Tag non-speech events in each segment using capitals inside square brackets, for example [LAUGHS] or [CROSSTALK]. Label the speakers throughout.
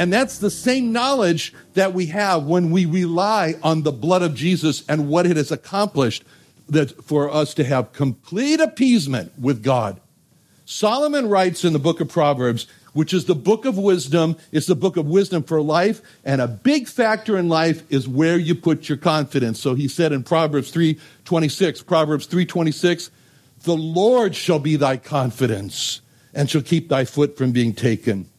Speaker 1: And that's the same knowledge that we have when we rely on the blood of Jesus and what it has accomplished that for us to have complete appeasement with God. Solomon writes in the book of Proverbs, which is the book of wisdom, it's the book of wisdom for life, and a big factor in life is where you put your confidence. So he said in Proverbs 3:26, Proverbs 3:26, "The Lord shall be thy confidence and shall keep thy foot from being taken."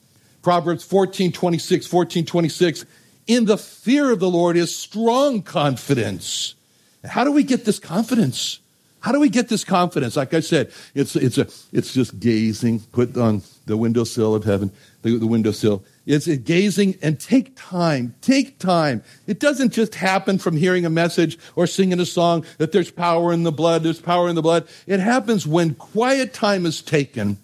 Speaker 1: Proverbs 14, 26, 14, 26. In the fear of the Lord is strong confidence. How do we get this confidence? How do we get this confidence? Like I said, it's, it's, a, it's just gazing, put on the windowsill of heaven, the, the windowsill. It's gazing and take time. Take time. It doesn't just happen from hearing a message or singing a song that there's power in the blood, there's power in the blood. It happens when quiet time is taken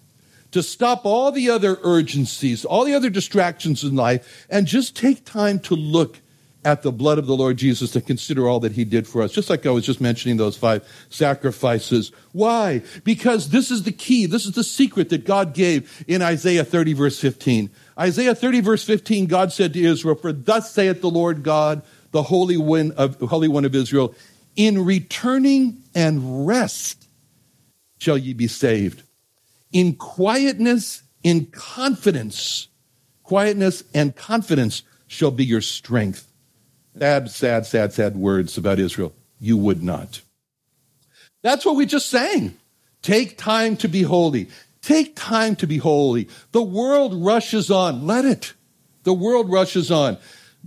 Speaker 1: to stop all the other urgencies, all the other distractions in life, and just take time to look at the blood of the Lord Jesus and consider all that he did for us. Just like I was just mentioning those five sacrifices. Why? Because this is the key. This is the secret that God gave in Isaiah 30 verse 15. Isaiah 30 verse 15, God said to Israel, For thus saith the Lord God, the Holy One of, Holy One of Israel, in returning and rest shall ye be saved in quietness, in confidence. Quietness and confidence shall be your strength. Sad, sad, sad, sad words about Israel. You would not. That's what we just sang. Take time to be holy. Take time to be holy. The world rushes on. Let it. The world rushes on.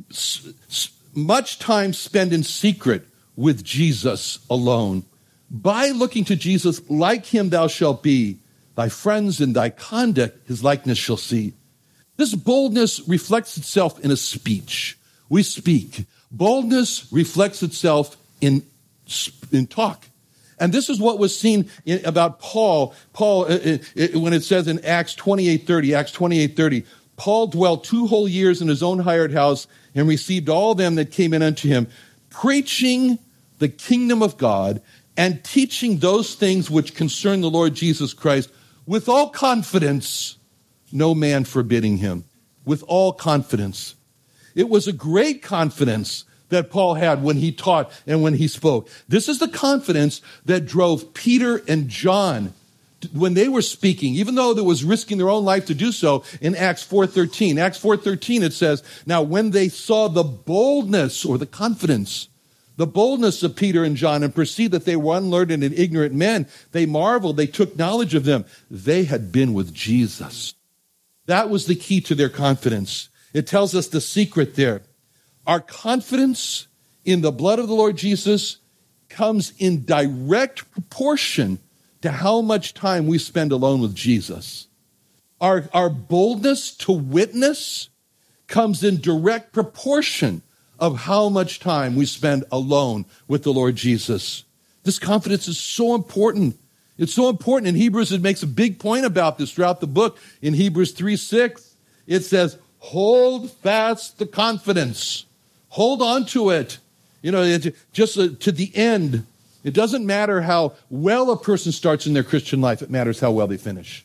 Speaker 1: S- s- much time spent in secret with Jesus alone. By looking to Jesus, like him thou shalt be, Thy friends in thy conduct his likeness shall see. This boldness reflects itself in a speech. We speak. Boldness reflects itself in, in talk. And this is what was seen in, about Paul. Paul, uh, uh, when it says in Acts 28.30, Acts 28.30, Paul dwelt two whole years in his own hired house and received all them that came in unto him, preaching the kingdom of God and teaching those things which concern the Lord Jesus Christ with all confidence, no man forbidding him. With all confidence. It was a great confidence that Paul had when he taught and when he spoke. This is the confidence that drove Peter and John when they were speaking, even though they was risking their own life to do so in Acts 4.13. Acts 4.13 it says, Now when they saw the boldness or the confidence the boldness of Peter and John and perceived that they were unlearned and ignorant men. They marveled. They took knowledge of them. They had been with Jesus. That was the key to their confidence. It tells us the secret there. Our confidence in the blood of the Lord Jesus comes in direct proportion to how much time we spend alone with Jesus. Our, our boldness to witness comes in direct proportion of how much time we spend alone with the Lord Jesus. This confidence is so important. It's so important. In Hebrews, it makes a big point about this throughout the book. In Hebrews 3 6, it says, Hold fast the confidence. Hold on to it. You know, just uh, to the end. It doesn't matter how well a person starts in their Christian life, it matters how well they finish.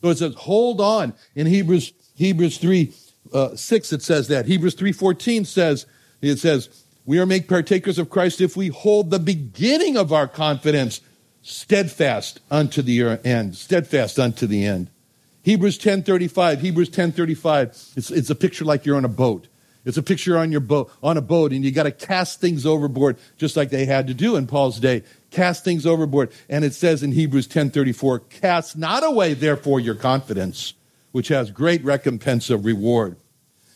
Speaker 1: So it says, hold on. In Hebrews, Hebrews 3 uh, 6, it says that. Hebrews 3 14 says, it says, We are made partakers of Christ if we hold the beginning of our confidence steadfast unto the end. Steadfast unto the end. Hebrews 10.35, Hebrews 10.35, it's, it's a picture like you're on a boat. It's a picture on your boat, on a boat, and you got to cast things overboard, just like they had to do in Paul's day. Cast things overboard. And it says in Hebrews 10:34, cast not away, therefore, your confidence, which has great recompense of reward.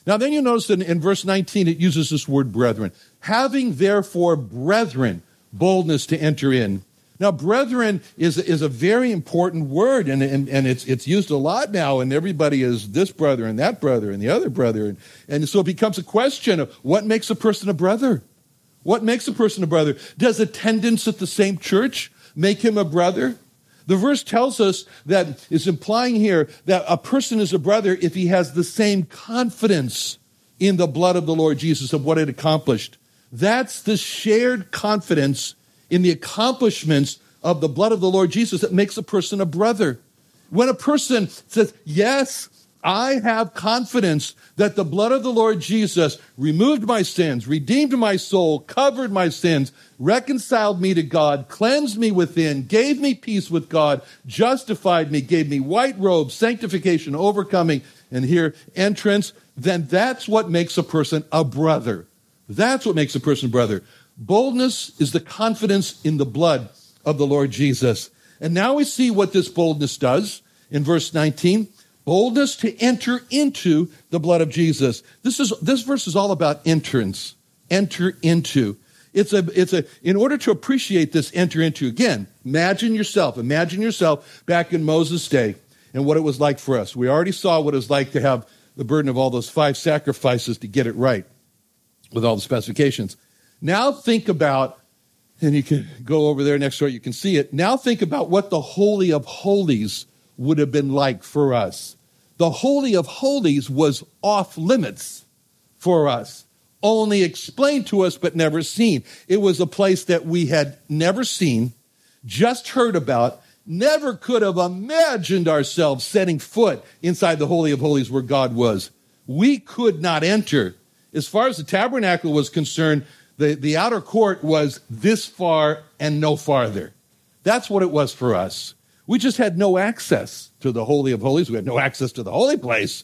Speaker 1: Now, then you notice that in verse 19, it uses this word brethren. Having therefore brethren, boldness to enter in. Now, brethren is, is a very important word, and, and, and it's, it's used a lot now, and everybody is this brother and that brother and the other brother. And, and so it becomes a question of what makes a person a brother? What makes a person a brother? Does attendance at the same church make him a brother? The verse tells us that is implying here that a person is a brother if he has the same confidence in the blood of the Lord Jesus of what it accomplished. That's the shared confidence in the accomplishments of the blood of the Lord Jesus that makes a person a brother. When a person says, Yes, I have confidence that the blood of the Lord Jesus removed my sins, redeemed my soul, covered my sins, reconciled me to God, cleansed me within, gave me peace with God, justified me, gave me white robes, sanctification, overcoming, and here entrance, then that's what makes a person a brother. That's what makes a person a brother. Boldness is the confidence in the blood of the Lord Jesus. And now we see what this boldness does in verse 19. Boldness to enter into the blood of Jesus. This is this verse is all about entrance. Enter into. It's a it's a in order to appreciate this enter into again, imagine yourself, imagine yourself back in Moses' day and what it was like for us. We already saw what it was like to have the burden of all those five sacrifices to get it right with all the specifications. Now think about, and you can go over there next door, you can see it. Now think about what the Holy of Holies would have been like for us. The Holy of Holies was off limits for us, only explained to us but never seen. It was a place that we had never seen, just heard about, never could have imagined ourselves setting foot inside the Holy of Holies where God was. We could not enter. As far as the tabernacle was concerned, the, the outer court was this far and no farther. That's what it was for us. We just had no access to the Holy of Holies. We had no access to the holy place.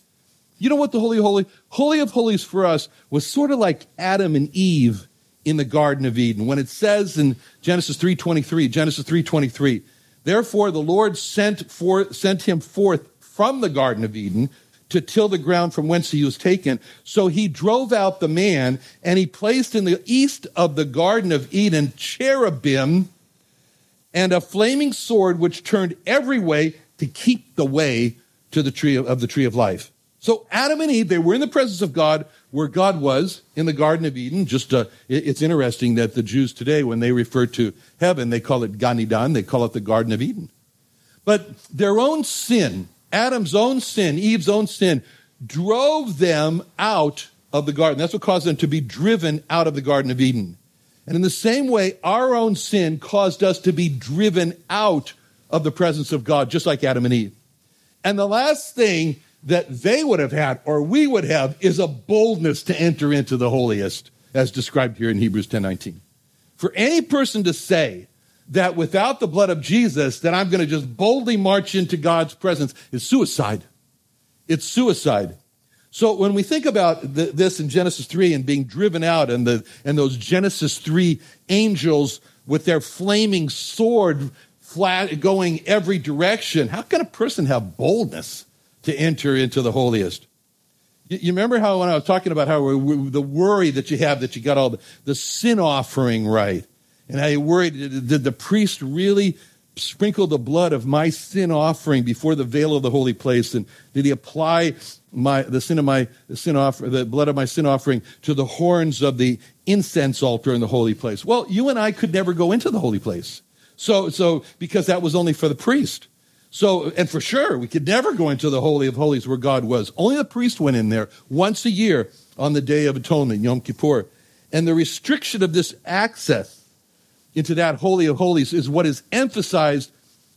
Speaker 1: You know what the Holy Holy Holy of Holies for us was sort of like Adam and Eve in the Garden of Eden. When it says in Genesis 3:23, Genesis 3:23, therefore the Lord sent for, sent him forth from the Garden of Eden to till the ground from whence he was taken. So he drove out the man, and he placed in the east of the Garden of Eden cherubim and a flaming sword which turned every way to keep the way to the tree of, of the tree of life. So Adam and Eve, they were in the presence of God where God was in the Garden of Eden. Just uh, it's interesting that the Jews today, when they refer to heaven, they call it Gan Eden, they call it the Garden of Eden. But their own sin Adam's own sin, Eve's own sin, drove them out of the garden. That's what caused them to be driven out of the Garden of Eden. And in the same way, our own sin caused us to be driven out of the presence of God, just like Adam and Eve. And the last thing that they would have had, or we would have, is a boldness to enter into the holiest, as described here in Hebrews 10:19. For any person to say that without the blood of Jesus, that I'm going to just boldly march into God's presence is suicide. It's suicide. So when we think about the, this in Genesis 3 and being driven out and, the, and those Genesis 3 angels with their flaming sword flat, going every direction, how can a person have boldness to enter into the holiest? You, you remember how when I was talking about how we, the worry that you have that you got all the, the sin offering right? And I worried, did the priest really sprinkle the blood of my sin offering before the veil of the holy place? And did he apply my, the sin of my sin offer, the blood of my sin offering to the horns of the incense altar in the holy place? Well, you and I could never go into the holy place. So, so, because that was only for the priest. So, and for sure, we could never go into the Holy of Holies where God was. Only the priest went in there once a year on the Day of Atonement, Yom Kippur. And the restriction of this access into that Holy of Holies is what is emphasized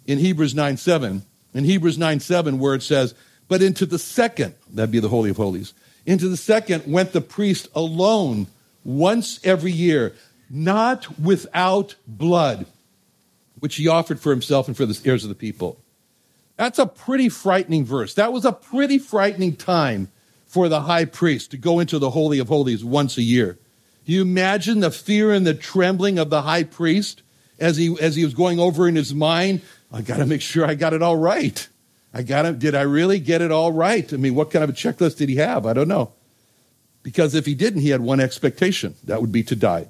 Speaker 1: in Hebrews 9 7. In Hebrews 9 7, where it says, But into the second, that'd be the Holy of Holies, into the second went the priest alone once every year, not without blood, which he offered for himself and for the heirs of the people. That's a pretty frightening verse. That was a pretty frightening time for the high priest to go into the Holy of Holies once a year. You imagine the fear and the trembling of the high priest as he, as he was going over in his mind. I got to make sure I got it all right. I got to, did I really get it all right? I mean, what kind of a checklist did he have? I don't know. Because if he didn't, he had one expectation that would be to die.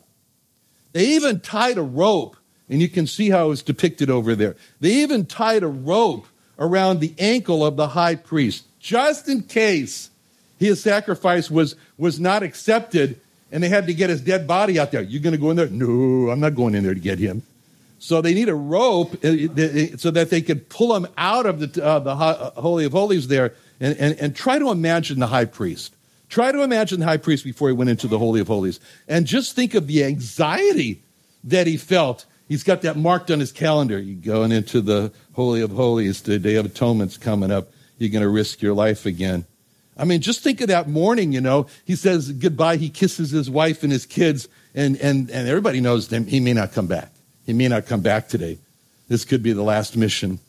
Speaker 1: They even tied a rope, and you can see how it's depicted over there. They even tied a rope around the ankle of the high priest, just in case his sacrifice was, was not accepted and they had to get his dead body out there. You're going to go in there? No, I'm not going in there to get him. So they need a rope uh, uh, so that they could pull him out of the, uh, the Holy of Holies there and, and, and try to imagine the high priest. Try to imagine the high priest before he went into the Holy of Holies. And just think of the anxiety that he felt. He's got that marked on his calendar. You're going into the Holy of Holies. The Day of Atonement's coming up. You're going to risk your life again. I mean, just think of that morning, you know. He says goodbye. He kisses his wife and his kids, and, and, and everybody knows that he may not come back. He may not come back today. This could be the last mission.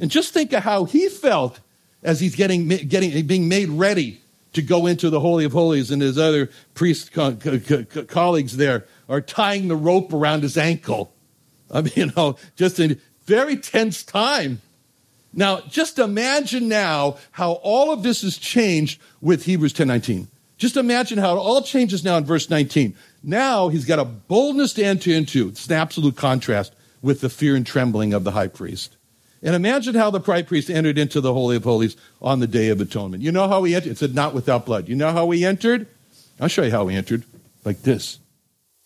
Speaker 1: And just think of how he felt as he's getting, getting, being made ready to go into the Holy of Holies, and his other priest co- co- co- colleagues there are tying the rope around his ankle. I mean, you know, just a very tense time. Now, just imagine now how all of this has changed with Hebrews 10:19. Just imagine how it all changes now in verse 19. Now he's got a boldness to enter into. It's an absolute contrast with the fear and trembling of the high priest. And imagine how the high priest entered into the Holy of Holies on the Day of Atonement. You know how he entered? It said, not without blood. You know how he entered? I'll show you how he entered. Like this.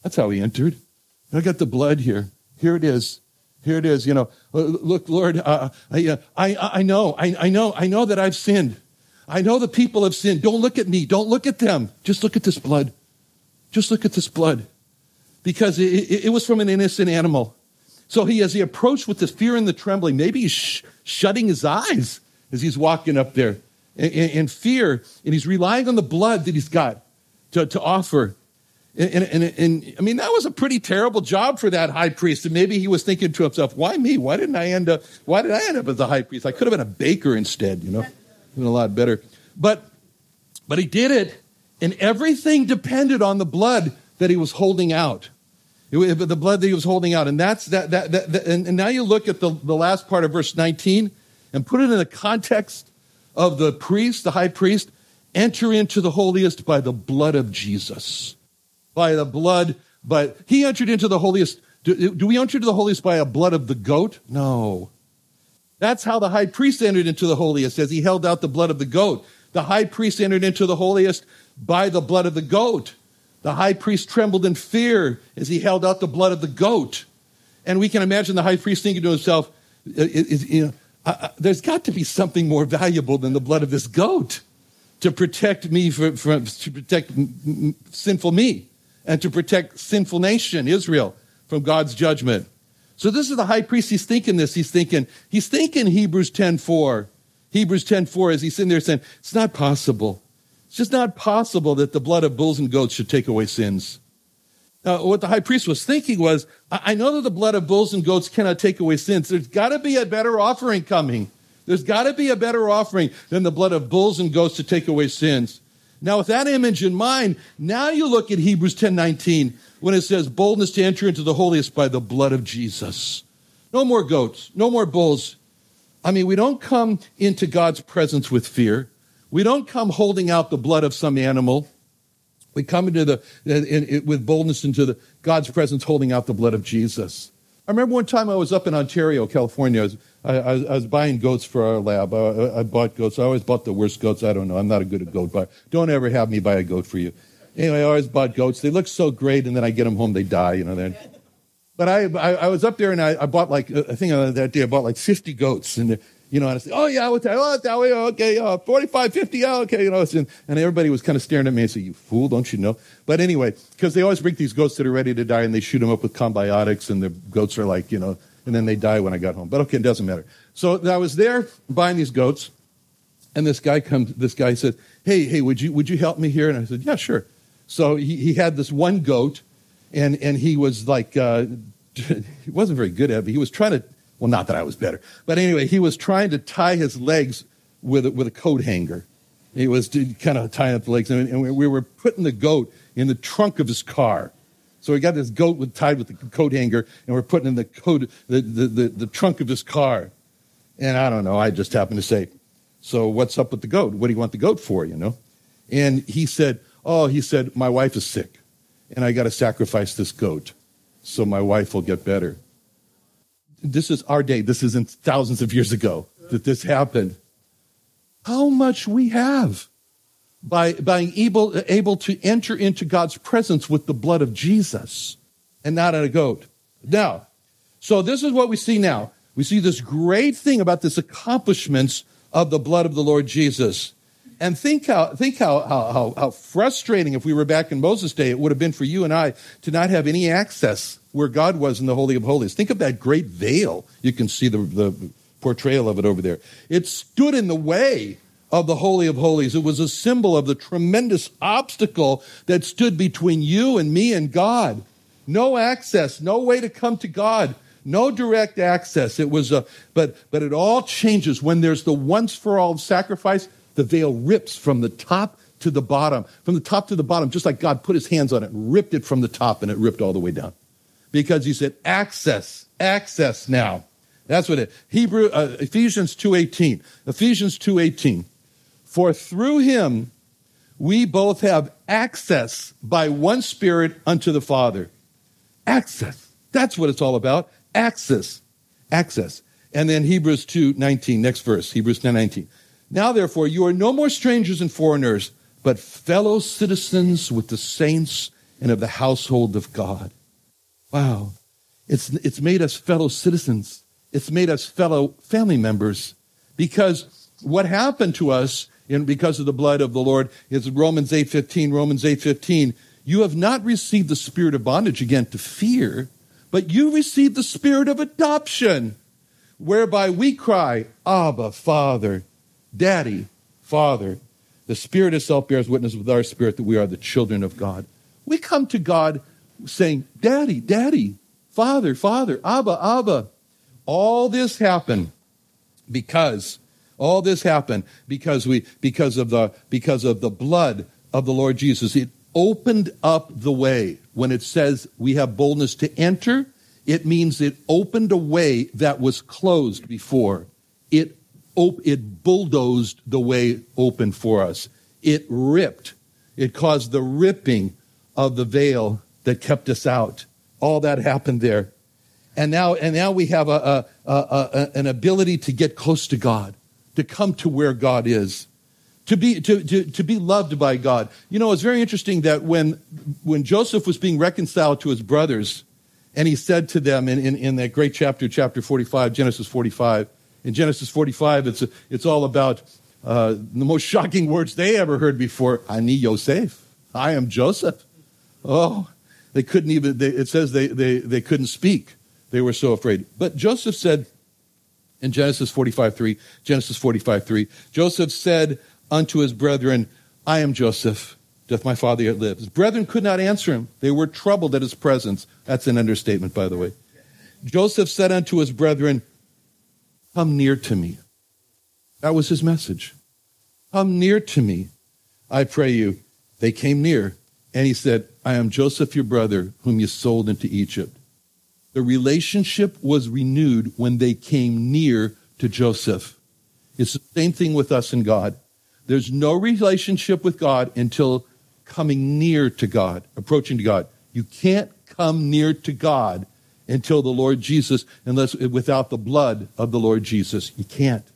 Speaker 1: That's how he entered. I got the blood here. Here it is. Here it is, you know. Look, Lord, uh, I, uh, I, I know, I, I know, I know that I've sinned. I know the people have sinned. Don't look at me. Don't look at them. Just look at this blood. Just look at this blood. Because it, it, it was from an innocent animal. So he, as he approached with the fear and the trembling, maybe he's sh- shutting his eyes as he's walking up there in, in, in, fear, and he's relying on the blood that he's got to, to offer and, and, and, I mean, that was a pretty terrible job for that high priest. And maybe he was thinking to himself, why me? Why didn't I end up, why did I end up as a high priest? I could have been a baker instead, you know, been a lot better. But, but he did it and everything depended on the blood that he was holding out. It, the blood that he was holding out. And that's that, that, that, that and, and now you look at the, the last part of verse 19 and put it in the context of the priest, the high priest, enter into the holiest by the blood of Jesus by the blood, but he entered into the holiest. Do, do we enter into the holiest by a blood of the goat? No. That's how the high priest entered into the holiest, as he held out the blood of the goat. The high priest entered into the holiest by the blood of the goat. The high priest trembled in fear as he held out the blood of the goat. And we can imagine the high priest thinking to himself, you know, there's got to be something more valuable than the blood of this goat to protect me from, from to protect sinful me and to protect sinful nation, Israel, from God's judgment. So this is the high priest. He's thinking this. He's thinking, he's thinking Hebrews 10.4. Hebrews 10.4 as he's sitting there saying, it's not possible. It's just not possible that the blood of bulls and goats should take away sins. Now, what the high priest was thinking was, I know that the blood of bulls and goats cannot take away sins. There's got to be a better offering coming. There's got to be a better offering than the blood of bulls and goats to take away sins. Now, with that image in mind, now you look at Hebrews 10:19 when it says, "Boldness to enter into the holiest by the blood of Jesus." No more goats, no more bulls. I mean, we don't come into God's presence with fear. We don't come holding out the blood of some animal. We come into the in, in, with boldness into the, God's presence, holding out the blood of Jesus. I remember one time I was up in Ontario, California. I was, I, I, was buying goats for our lab. I, I, bought goats. I always bought the worst goats. I don't know. I'm not a good at goat buyer. Don't ever have me buy a goat for you. Anyway, I always bought goats. They look so great, and then I get them home, they die. You know. Then, [LAUGHS] but I, I, was up there, and I, bought like I think that day I bought like 50 goats, and you know, and I said, oh yeah, what's that? Oh, that way, okay, uh, 45, 50, oh, okay, you know, and, and everybody was kind of staring at me and said, you fool, don't you know? But anyway, because they always bring these goats that are ready to die, and they shoot them up with combiotics, and the goats are like, you know, and then they die when I got home. But okay, it doesn't matter. So I was there buying these goats, and this guy comes. This guy said, "Hey, hey, would you would you help me here?" And I said, "Yeah, sure." So he, he had this one goat, and and he was like, uh, [LAUGHS] he wasn't very good at it. But he was trying to. Well, not that I was better, but anyway, he was trying to tie his legs with a, with a coat hanger. He was kind of tying up the legs, and we were putting the goat in the trunk of his car. So we got this goat with, tied with the coat hanger, and we're putting in the coat, the, the, the, the trunk of his car. And I don't know, I just happened to say, so what's up with the goat? What do you want the goat for, you know? And he said, oh, he said, my wife is sick, and I got to sacrifice this goat so my wife will get better. This is our day. This isn't thousands of years ago that this happened. How much we have by being able, able to enter into God's presence with the blood of Jesus and not a goat. Now, so this is what we see now. We see this great thing about this accomplishments of the blood of the Lord Jesus. And think how think how, how, how frustrating if we were back in Moses' day it would have been for you and I to not have any access where God was in the Holy of Holies. Think of that great veil. You can see the, the portrayal of it over there. It stood in the way of the Holy of Holies. It was a symbol of the tremendous obstacle that stood between you and me and God. No access, no way to come to God, no direct access. It was a, but, but it all changes when there's the once for all sacrifice. The veil rips from the top to the bottom, from the top to the bottom, just like God put his hands on it, ripped it from the top, and it ripped all the way down. Because he said, access, access now. That's what it. Hebrew uh, Ephesians 2:18. Ephesians 2:18. For through him we both have access by one Spirit unto the Father. Access. That's what it's all about. Access. Access. And then Hebrews 2 19, next verse, Hebrews 10 19. Now, therefore, you are no more strangers and foreigners, but fellow citizens with the saints and of the household of God. Wow. It's, it's made us fellow citizens. It's made us fellow family members because what happened to us in, because of the blood of the Lord is Romans 8.15. Romans 8.15. You have not received the spirit of bondage again to fear, but you received the spirit of adoption, whereby we cry, Abba, Father, Daddy, Father. The Spirit itself bears witness with our spirit that we are the children of God. We come to God saying, Daddy, Daddy, Father, Father, Abba, Abba. All this happened because all this happened because we because of the because of the blood of the Lord Jesus. It opened up the way. When it says we have boldness to enter, it means it opened a way that was closed before. It op- it bulldozed the way open for us. It ripped. It caused the ripping of the veil that kept us out. All that happened there. And now, and now we have a, a, a, an ability to get close to God to come to where God is, to be, to, to, to be loved by God. You know, it's very interesting that when, when Joseph was being reconciled to his brothers, and he said to them in, in, in that great chapter, chapter 45, Genesis 45, in Genesis 45, it's, it's all about uh, the most shocking words they ever heard before. Ani Yosef. I am Joseph. Oh, they couldn't even, they, it says they, they, they couldn't speak. They were so afraid. But Joseph said, in Genesis 45 3. Genesis 45 3. Joseph said unto his brethren, I am Joseph. Doth my father yet live? His brethren could not answer him. They were troubled at his presence. That's an understatement, by the way. Joseph said unto his brethren, Come near to me. That was his message. Come near to me, I pray you. They came near, and he said, I am Joseph your brother, whom you sold into Egypt. The relationship was renewed when they came near to Joseph. It's the same thing with us and God. There's no relationship with God until coming near to God, approaching to God. You can't come near to God until the Lord Jesus, unless without the blood of the Lord Jesus. You can't.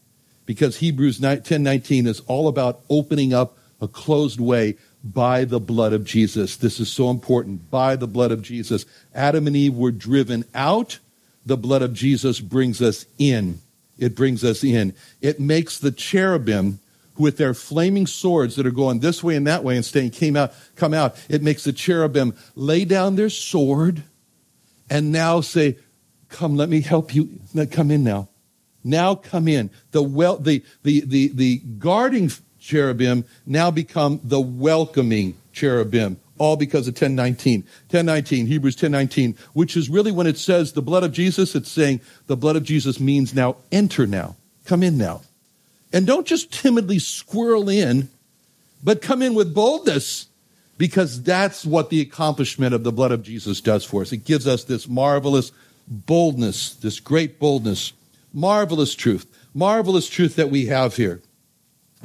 Speaker 1: Because Hebrews 10 19 is all about opening up a closed way by the blood of Jesus. This is so important. By the blood of Jesus. Adam and Eve were driven out. The blood of Jesus brings us in. It brings us in. It makes the cherubim with their flaming swords that are going this way and that way and staying came out, come out. It makes the cherubim lay down their sword and now say, come, let me help you. Come in now. Now come in. The well, the, the, the, the guarding cherubim now become the welcoming cherubim all because of 1019 1019 hebrews 1019 which is really when it says the blood of jesus it's saying the blood of jesus means now enter now come in now and don't just timidly squirrel in but come in with boldness because that's what the accomplishment of the blood of Jesus does for us. It gives us this marvelous boldness, this great boldness, marvelous truth, marvelous truth that we have here.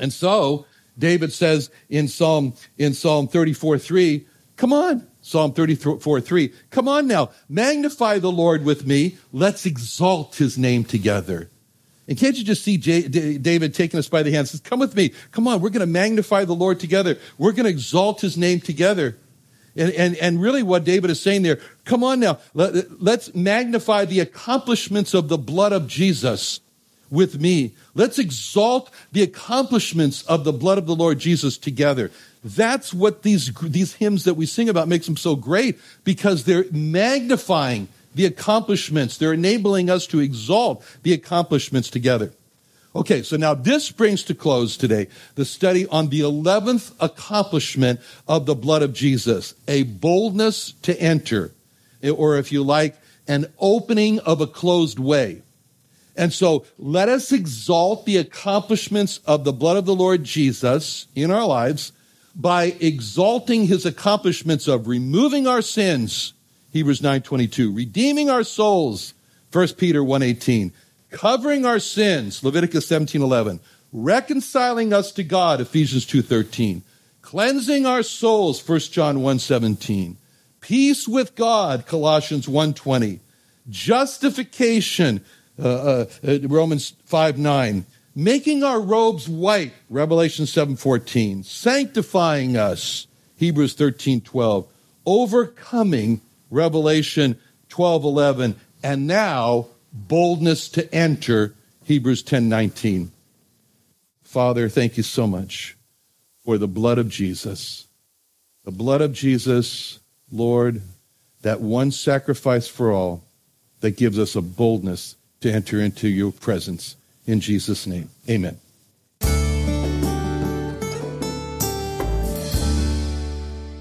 Speaker 1: And so, David says in Psalm in Psalm 34 3, come on, Psalm 34 3, come on now, magnify the Lord with me. Let's exalt his name together. And can't you just see J- D- David taking us by the hand? Says, "Come with me. Come on. We're going to magnify the Lord together. We're going to exalt His name together." And, and, and really, what David is saying there, come on now, let, let's magnify the accomplishments of the blood of Jesus with me. Let's exalt the accomplishments of the blood of the Lord Jesus together. That's what these, these hymns that we sing about makes them so great because they're magnifying the accomplishments. They're enabling us to exalt the accomplishments together. Okay, so now this brings to close today the study on the 11th accomplishment of the blood of Jesus, a boldness to enter, or if you like, an opening of a closed way. And so let us exalt the accomplishments of the blood of the Lord Jesus in our lives. By exalting his accomplishments of removing our sins Hebrews 9:22, redeeming our souls, 1 Peter 1:18, covering our sins, Leviticus 17:11, reconciling us to God, Ephesians 2:13, cleansing our souls, 1 John 1:17, peace with God, Colossians 1:20, justification, uh, uh, uh Romans 5:9, making our robes white, Revelation 7:14, sanctifying us, Hebrews 13:12, overcoming Revelation 12 11, and now boldness to enter, Hebrews 10 19. Father, thank you so much for the blood of Jesus. The blood of Jesus, Lord, that one sacrifice for all that gives us a boldness to enter into your presence. In Jesus' name, amen.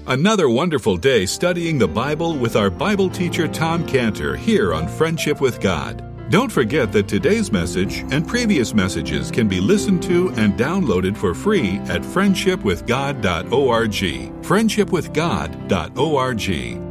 Speaker 2: Another wonderful day studying the Bible with our Bible teacher Tom Cantor here on Friendship with God. Don't forget that today's message and previous messages can be listened to and downloaded for free at friendshipwithgod.org. Friendshipwithgod.org.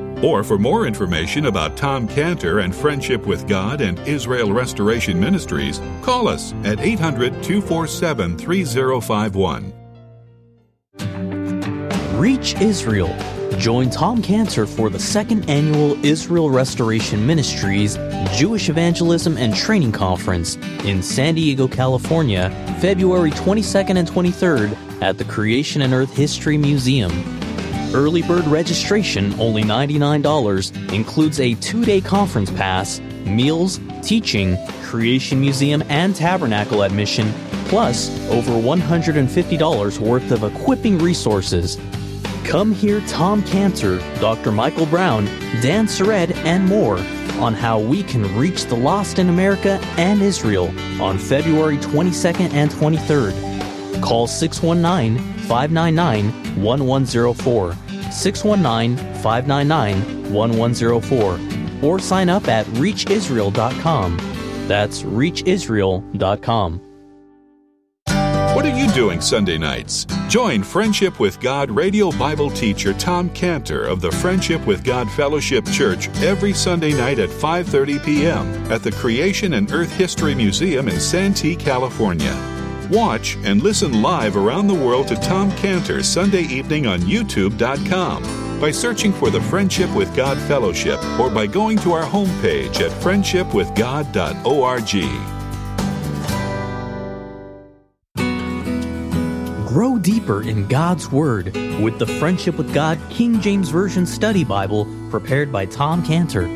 Speaker 2: Or for more information about Tom Cantor and Friendship with God and Israel Restoration Ministries, call us at 800 247 3051.
Speaker 3: Reach Israel. Join Tom Cantor for the second annual Israel Restoration Ministries Jewish Evangelism and Training Conference in San Diego, California, February 22nd and 23rd at the Creation and Earth History Museum. Early bird registration, only $99, includes a two day conference pass, meals, teaching, Creation Museum, and Tabernacle admission, plus over $150 worth of equipping resources. Come hear Tom Cantor, Dr. Michael Brown, Dan Sered, and more on how we can reach the lost in America and Israel on February 22nd and 23rd. Call 619 599 1104. 619 599 1104. Or sign up at reachisrael.com. That's reachisrael.com.
Speaker 2: What are you doing Sunday nights? Join Friendship with God radio Bible teacher Tom Cantor of the Friendship with God Fellowship Church every Sunday night at 5:30 p.m. at the Creation and Earth History Museum in Santee, California. Watch and listen live around the world to Tom Cantor Sunday evening on youtube.com by searching for the Friendship with God Fellowship or by going to our homepage at friendshipwithgod.org.
Speaker 3: Grow deeper in God's Word with the Friendship with God King James Version Study Bible prepared by Tom Cantor.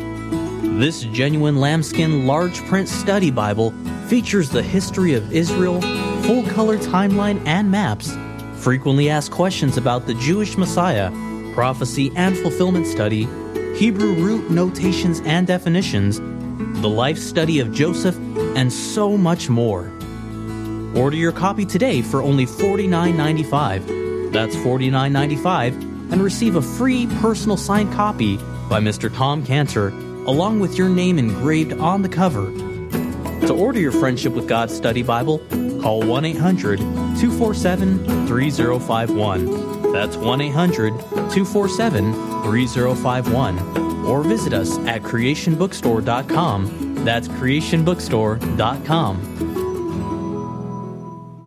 Speaker 3: This genuine lambskin large print study Bible features the history of Israel, full color timeline and maps, frequently asked questions about the Jewish Messiah, prophecy and fulfillment study, Hebrew root notations and definitions, the life study of Joseph, and so much more. Order your copy today for only $49.95. That's $49.95 and receive a free personal signed copy by Mr. Tom Cantor along with your name engraved on the cover. To order your Friendship with God study Bible, call 1 800 247 3051. That's 1 800 247 3051. Or visit us at creationbookstore.com. That's creationbookstore.com.